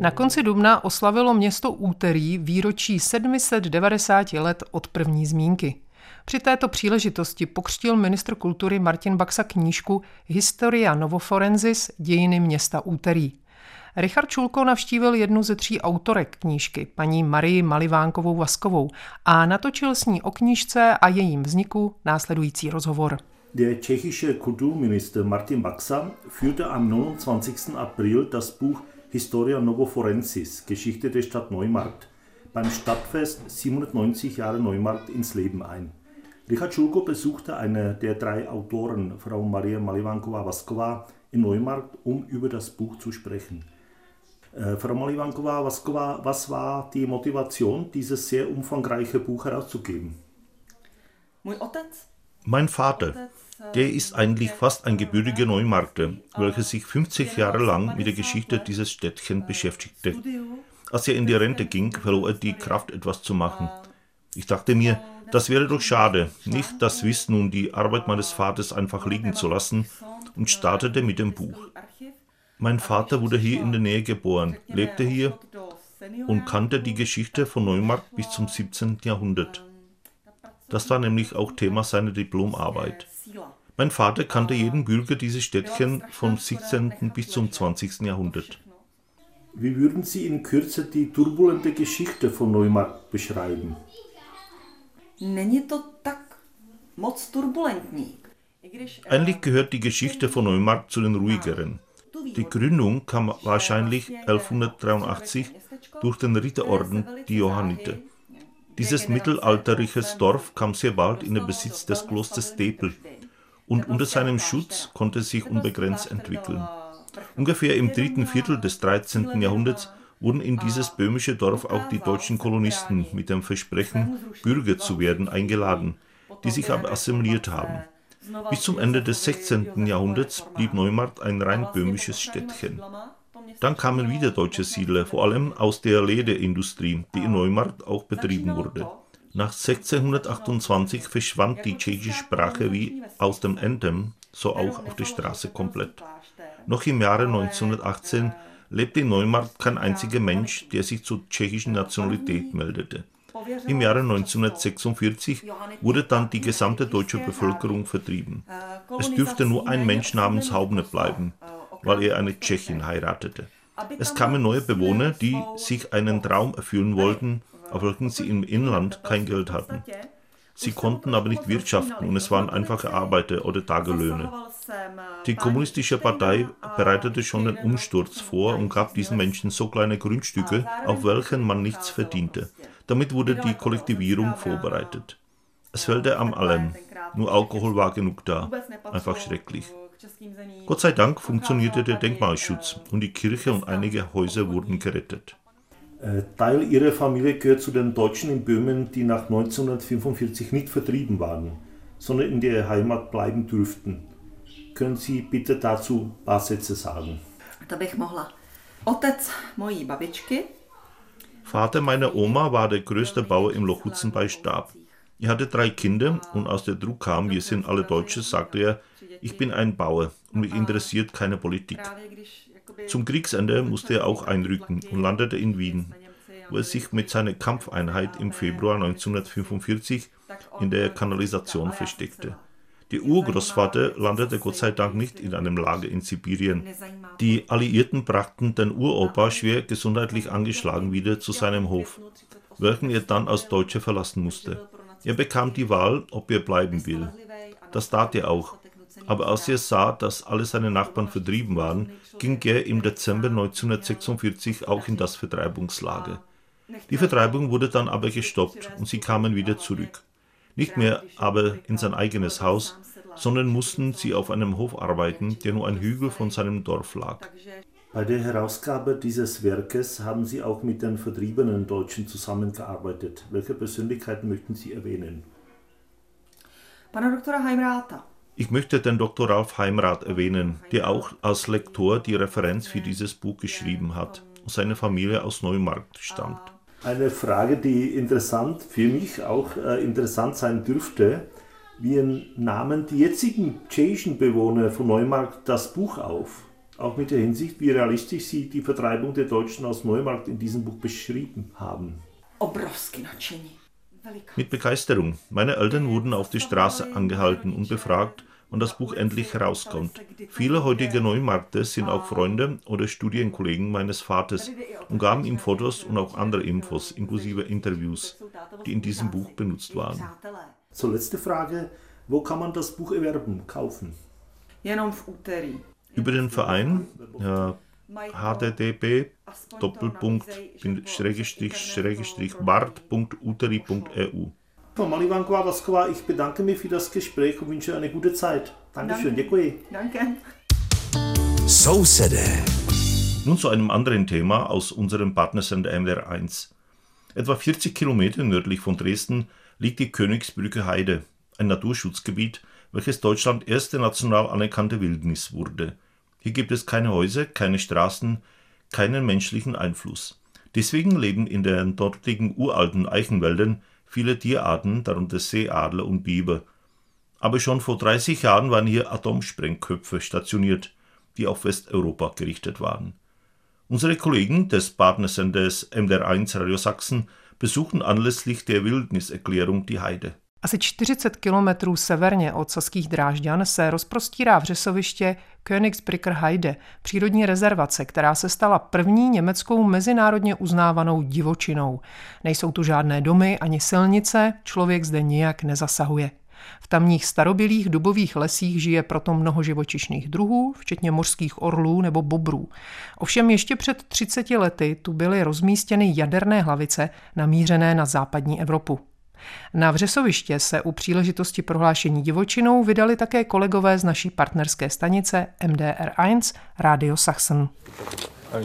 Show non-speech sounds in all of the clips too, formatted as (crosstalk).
Na konci dubna oslavilo město Úterý výročí 790 let od první zmínky. Při této příležitosti pokřtil ministr kultury Martin Baxa knížku Historia Novoforensis dějiny města Úterý. Richard Čulko navštívil jednu ze tří autorek knížky, paní Marii Malivánkovou Vaskovou, a natočil s ní o knížce a jejím vzniku následující rozhovor. Der tschechische Kulturminister Martin Baxa führte am 29. April das Buch Historia Novoforensis, Geschichte der Stadt Neumarkt, beim Stadtfest 790 Jahre Neumarkt ins Leben ein. Richard Schulko besuchte eine der drei Autoren, Frau Maria Malivankova-Vaskova, in Neumarkt, um über das Buch zu sprechen. Äh, Frau Malivankova-Vaskova, was war die Motivation, dieses sehr umfangreiche Buch herauszugeben? Mein Vater, der ist eigentlich fast ein gebürtiger Neumarkter, welcher sich 50 Jahre lang mit der Geschichte dieses Städtchen beschäftigte. Als er in die Rente ging, verlor er die Kraft, etwas zu machen. Ich dachte mir, das wäre doch schade, nicht das Wissen und die Arbeit meines Vaters einfach liegen zu lassen und startete mit dem Buch. Mein Vater wurde hier in der Nähe geboren, lebte hier und kannte die Geschichte von Neumarkt bis zum 17. Jahrhundert. Das war nämlich auch Thema seiner Diplomarbeit. Mein Vater kannte jeden Bürger dieses Städtchen vom 16. bis zum 20. Jahrhundert. Wie würden Sie in Kürze die turbulente Geschichte von Neumarkt beschreiben? Není to tak moc turbulentní. Eigentlich gehört die Geschichte von Neumarkt zu den ruhigeren. Die Gründung kam wahrscheinlich 1183 durch den Ritterorden, die Johanniter. Dieses mittelalterliches Dorf kam sehr bald in den Besitz des Klosters Stepel und unter seinem Schutz konnte es sich unbegrenzt entwickeln. Ungefähr im dritten Viertel des 13. Jahrhunderts wurden in dieses böhmische Dorf auch die deutschen Kolonisten mit dem Versprechen, Bürger zu werden, eingeladen, die sich aber assimiliert haben. Bis zum Ende des 16. Jahrhunderts blieb Neumarkt ein rein böhmisches Städtchen. Dann kamen wieder deutsche Siedler, vor allem aus der Lederindustrie, die in Neumarkt auch betrieben wurde. Nach 1628 verschwand die tschechische Sprache wie aus dem Endem, so auch auf der Straße komplett. Noch im Jahre 1918 lebte in Neumarkt kein einziger Mensch, der sich zur tschechischen Nationalität meldete. Im Jahre 1946 wurde dann die gesamte deutsche Bevölkerung vertrieben. Es dürfte nur ein Mensch namens Haubner bleiben, weil er eine Tschechin heiratete. Es kamen neue Bewohner, die sich einen Traum erfüllen wollten, auf welchen sie im Inland kein Geld hatten. Sie konnten aber nicht wirtschaften und es waren einfache Arbeiter oder Tagelöhne. Die kommunistische Partei bereitete schon den Umsturz vor und gab diesen Menschen so kleine Grundstücke, auf welchen man nichts verdiente. Damit wurde die Kollektivierung vorbereitet. Es fehlte am allem, nur Alkohol war genug da. Einfach schrecklich. Gott sei Dank funktionierte der Denkmalschutz und die Kirche und einige Häuser wurden gerettet. Äh, Teil ihrer Familie gehört zu den Deutschen in Böhmen, die nach 1945 nicht vertrieben waren, sondern in der Heimat bleiben durften. Können Sie bitte dazu ein paar Sätze sagen? To bych mohla. Otec mojí babičky. Vater meiner Oma war der größte Bauer im Lochutzen bei Stab. Er hatte drei Kinder und als der Druck kam, wir sind alle Deutsche, sagte er, ich bin ein Bauer und mich interessiert keine Politik. Zum Kriegsende musste er auch einrücken und landete in Wien, wo er sich mit seiner Kampfeinheit im Februar 1945 in der Kanalisation versteckte. Der Urgroßvater landete Gott sei Dank nicht in einem Lager in Sibirien. Die Alliierten brachten den Uropa schwer gesundheitlich angeschlagen wieder zu seinem Hof, welchen er dann als Deutscher verlassen musste. Er bekam die Wahl, ob er bleiben will. Das tat er auch. Aber als er sah, dass alle seine Nachbarn vertrieben waren, ging er im Dezember 1946 auch in das Vertreibungslager. Die Vertreibung wurde dann aber gestoppt und sie kamen wieder zurück. Nicht mehr aber in sein eigenes Haus, sondern mussten sie auf einem Hof arbeiten, der nur ein Hügel von seinem Dorf lag. Bei der Herausgabe dieses Werkes haben Sie auch mit den vertriebenen Deutschen zusammengearbeitet. Welche Persönlichkeiten möchten Sie erwähnen? Pana doktora Heimrata. Ich möchte den Dr. Ralf Heimrath erwähnen, der auch als Lektor die Referenz für dieses Buch geschrieben hat und seine Familie aus Neumarkt stammt. Eine Frage, die interessant für mich auch äh, interessant sein dürfte. Wie nahmen die jetzigen tschechischen Bewohner von Neumarkt das Buch auf? Auch mit der Hinsicht, wie realistisch sie die Vertreibung der Deutschen aus Neumarkt in diesem Buch beschrieben haben. Mit Begeisterung. Meine Eltern wurden auf der Straße angehalten und befragt, und das Buch endlich herauskommt. Viele heutige Neumarkter sind auch Freunde oder Studienkollegen meines Vaters und gaben ihm Fotos und auch andere Infos, inklusive Interviews, die in diesem Buch benutzt waren. Zur letzte Frage, wo kann man das Buch erwerben, kaufen? Über den Verein äh, http bart.uteri.eu Frau Malivanková Vasková, ich bedanke mich für das Gespräch und wünsche eine gute Zeit. Dankeschön, děkuji. Danke. So said Nun zu einem anderen Thema aus unserem Partnersender MDR1. Etwa 40 Kilometer nördlich von Dresden liegt die Königsbrücke Heide, ein Naturschutzgebiet, welches Deutschland erste national anerkannte Wildnis wurde. Hier gibt es keine Häuser, keine Straßen, keinen menschlichen Einfluss. Deswegen leben in den dortigen uralten Eichenwäldern viele Tierarten, darunter Seeadler und Biber. Aber schon vor 30 Jahren waren hier Atomsprengköpfe stationiert, die auf Westeuropa gerichtet waren. Unsere Kollegen des Partnersenders MDR1 Radio Sachsen besuchen anlässlich der Wildniserklärung die Heide. Asi 40 kilometrů severně od Saských Drážďan se rozprostírá vřesoviště Königsbrücker Heide, přírodní rezervace, která se stala první německou mezinárodně uznávanou divočinou. Nejsou tu žádné domy ani silnice, člověk zde nijak nezasahuje. V tamních starobilých dubových lesích žije proto mnoho živočišných druhů, včetně mořských orlů nebo bobrů. Ovšem ještě před 30 lety tu byly rozmístěny jaderné hlavice namířené na západní Evropu. Na vřesoviště se u příležitosti prohlášení divočinou vydali také kolegové z naší partnerské stanice MDR1 Radio Sachsen. (laughs)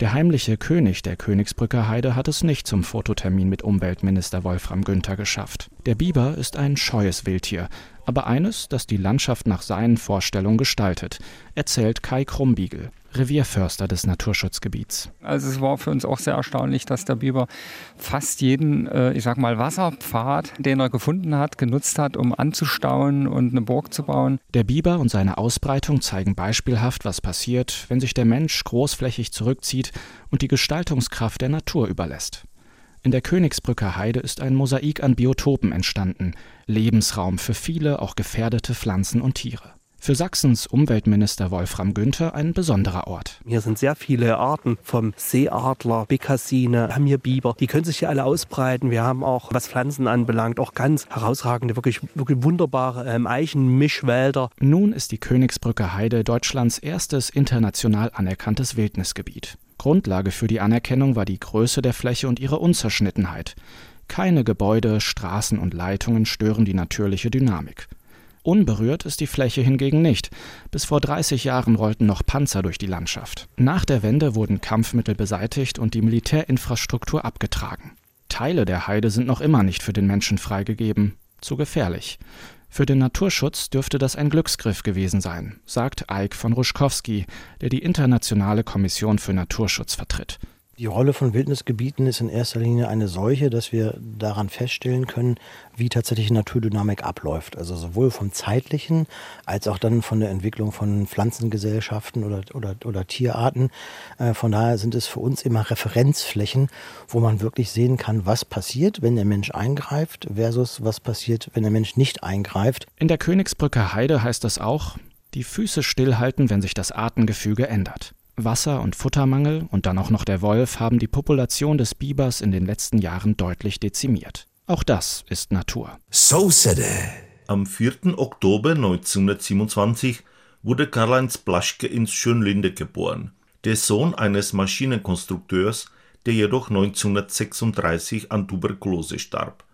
Der heimliche König der Königsbrücker Heide hat es nicht zum Fototermin mit Umweltminister Wolfram Günther geschafft. Der Biber ist ein scheues Wildtier, aber eines, das die Landschaft nach seinen Vorstellungen gestaltet, erzählt Kai Krumbiegel. Revierförster des Naturschutzgebiets. Also es war für uns auch sehr erstaunlich, dass der Biber fast jeden, äh, ich sag mal, Wasserpfad, den er gefunden hat, genutzt hat, um anzustauen und eine Burg zu bauen. Der Biber und seine Ausbreitung zeigen beispielhaft, was passiert, wenn sich der Mensch großflächig zurückzieht und die Gestaltungskraft der Natur überlässt. In der Königsbrücker Heide ist ein Mosaik an Biotopen entstanden, Lebensraum für viele, auch gefährdete Pflanzen und Tiere. Für Sachsens Umweltminister Wolfram Günther ein besonderer Ort. Hier sind sehr viele Arten vom Seeadler, Bekassine, haben hier Biber. Die können sich hier alle ausbreiten. Wir haben auch, was Pflanzen anbelangt, auch ganz herausragende, wirklich, wirklich wunderbare ähm, Eichenmischwälder. Nun ist die Königsbrücke Heide Deutschlands erstes international anerkanntes Wildnisgebiet. Grundlage für die Anerkennung war die Größe der Fläche und ihre Unzerschnittenheit. Keine Gebäude, Straßen und Leitungen stören die natürliche Dynamik. Unberührt ist die Fläche hingegen nicht. Bis vor 30 Jahren rollten noch Panzer durch die Landschaft. Nach der Wende wurden Kampfmittel beseitigt und die Militärinfrastruktur abgetragen. Teile der Heide sind noch immer nicht für den Menschen freigegeben. Zu gefährlich. Für den Naturschutz dürfte das ein Glücksgriff gewesen sein, sagt Eik von Ruschkowski, der die Internationale Kommission für Naturschutz vertritt. Die Rolle von Wildnisgebieten ist in erster Linie eine solche, dass wir daran feststellen können, wie tatsächlich Naturdynamik abläuft. Also sowohl vom zeitlichen als auch dann von der Entwicklung von Pflanzengesellschaften oder, oder, oder Tierarten. Äh, von daher sind es für uns immer Referenzflächen, wo man wirklich sehen kann, was passiert, wenn der Mensch eingreift versus was passiert, wenn der Mensch nicht eingreift. In der Königsbrücke Heide heißt das auch, die Füße stillhalten, wenn sich das Artengefüge ändert. Wasser- und Futtermangel und dann auch noch der Wolf haben die Population des Bibers in den letzten Jahren deutlich dezimiert. Auch das ist Natur. So said Am 4. Oktober 1927 wurde Karl-Heinz Blaschke ins Schönlinde geboren, der Sohn eines Maschinenkonstrukteurs, der jedoch 1936 an Tuberkulose starb.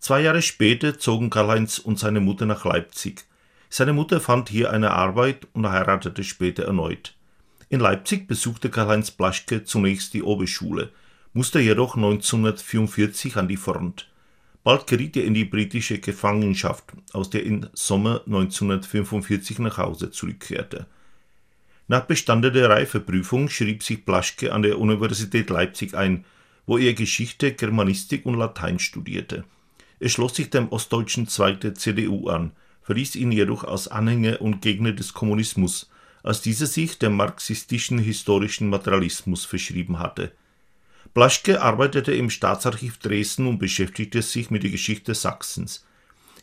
Zwei Jahre später zogen Karl-Heinz und seine Mutter nach Leipzig. Seine Mutter fand hier eine Arbeit und heiratete später erneut. In Leipzig besuchte Karl-Heinz Blaschke zunächst die Oberschule, musste jedoch 1944 an die Front. Bald geriet er in die britische Gefangenschaft, aus der im Sommer 1945 nach Hause zurückkehrte. Nach bestandener Reifeprüfung schrieb sich Blaschke an der Universität Leipzig ein, wo er Geschichte, Germanistik und Latein studierte. Er schloss sich dem ostdeutschen Zweig der CDU an, verließ ihn jedoch als Anhänger und Gegner des Kommunismus, als dieser sich dem marxistischen historischen Materialismus verschrieben hatte Blaschke arbeitete im Staatsarchiv Dresden und beschäftigte sich mit der Geschichte Sachsens.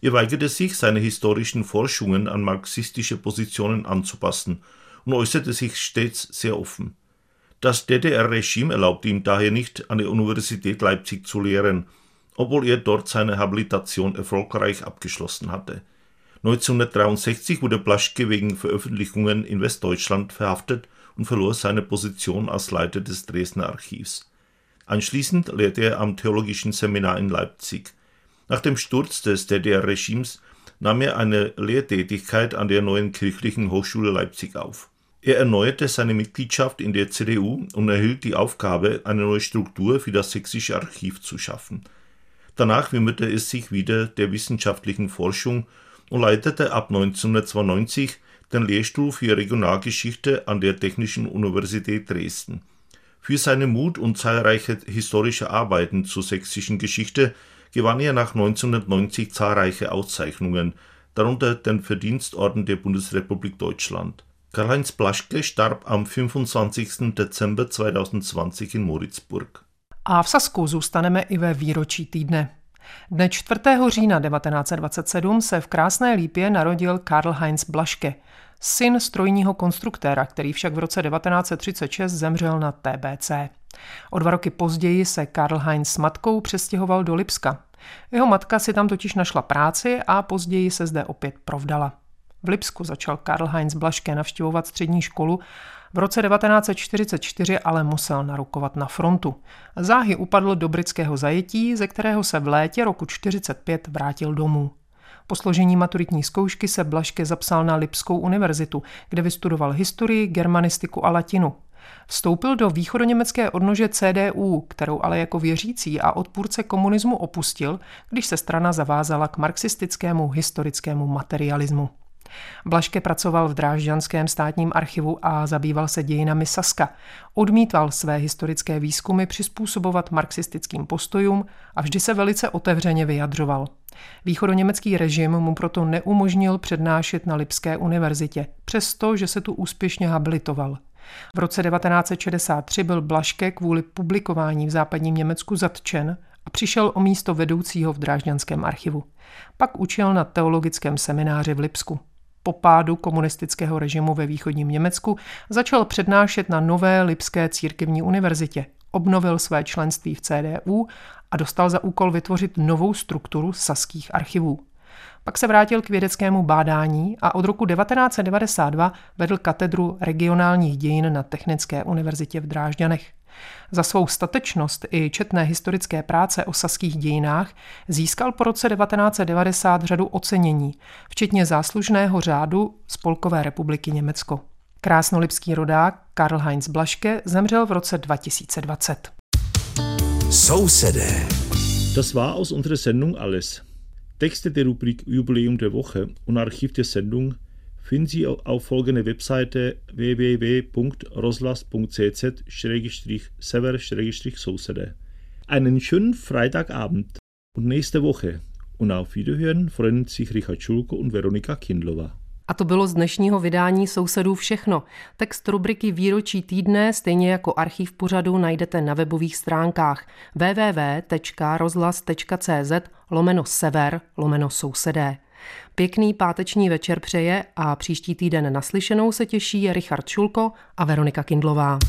Er weigerte sich, seine historischen Forschungen an marxistische Positionen anzupassen und äußerte sich stets sehr offen. Das DDR-Regime erlaubte ihm daher nicht, an der Universität Leipzig zu lehren, obwohl er dort seine Habilitation erfolgreich abgeschlossen hatte. 1963 wurde Blaschke wegen Veröffentlichungen in Westdeutschland verhaftet und verlor seine Position als Leiter des Dresdner Archivs. Anschließend lehrte er am Theologischen Seminar in Leipzig. Nach dem Sturz des DDR-Regimes nahm er eine Lehrtätigkeit an der neuen Kirchlichen Hochschule Leipzig auf. Er erneuerte seine Mitgliedschaft in der CDU und erhielt die Aufgabe, eine neue Struktur für das sächsische Archiv zu schaffen. Danach widmete er sich wieder der wissenschaftlichen Forschung und leitete ab 1992 den Lehrstuhl für Regionalgeschichte an der Technischen Universität Dresden. Für seine Mut und zahlreiche historische Arbeiten zur sächsischen Geschichte gewann er nach 1990 zahlreiche Auszeichnungen, darunter den Verdienstorden der Bundesrepublik Deutschland. Karl-Heinz Blaschke starb am 25. Dezember 2020 in Moritzburg. A v Sasku zůstaneme i ve výročí týdne. Dne 4. října 1927 se v Krásné Lípě narodil Karl Heinz Blaške – syn strojního konstruktéra, který však v roce 1936 zemřel na TBC. O dva roky později se Karl Heinz s matkou přestěhoval do Lipska. Jeho matka si tam totiž našla práci a později se zde opět provdala. V Lipsku začal Karl Heinz Blaške navštěvovat střední školu, v roce 1944 ale musel narukovat na frontu. Záhy upadl do britského zajetí, ze kterého se v létě roku 1945 vrátil domů. Po složení maturitní zkoušky se Blaške zapsal na Lipskou univerzitu, kde vystudoval historii, germanistiku a latinu. Vstoupil do východoněmecké odnože CDU, kterou ale jako věřící a odpůrce komunismu opustil, když se strana zavázala k marxistickému historickému materialismu. Blaške pracoval v Drážďanském státním archivu a zabýval se dějinami Saska. Odmítal své historické výzkumy přizpůsobovat marxistickým postojům a vždy se velice otevřeně vyjadřoval. Východoněmecký režim mu proto neumožnil přednášet na Lipské univerzitě, přesto, že se tu úspěšně habilitoval. V roce 1963 byl Blaške kvůli publikování v západním Německu zatčen a přišel o místo vedoucího v Drážďanském archivu. Pak učil na teologickém semináři v Lipsku po pádu komunistického režimu ve východním Německu začal přednášet na nové Lipské církevní univerzitě. Obnovil své členství v CDU a dostal za úkol vytvořit novou strukturu saských archivů. Pak se vrátil k vědeckému bádání a od roku 1992 vedl katedru regionálních dějin na Technické univerzitě v Drážďanech. Za svou statečnost i četné historické práce o saských dějinách získal po roce 1990 řadu ocenění, včetně záslužného řádu Spolkové republiky Německo. Krásnolipský rodák Karl Heinz Blaške zemřel v roce 2020. Sousedé. Das war aus unserer Sendung alles. Texte der Rubrik Jubiläum der Woche und Archiv der Sendung finden Sie auf folgende Webseite www.roslas.cz-sever-sousede. Einen schönen Freitagabend und nächste Woche. Und auf Wiederhören freuen sich Richard Schulko und Veronika Kindlova. A to bylo z dnešního vydání Sousedů všechno. Text rubriky Výročí týdne, stejně jako archiv pořadu, najdete na webových stránkách www.rozhlas.cz lomeno sever lomeno sousedé. Pěkný páteční večer přeje a příští týden naslyšenou se těší Richard Šulko a Veronika Kindlová.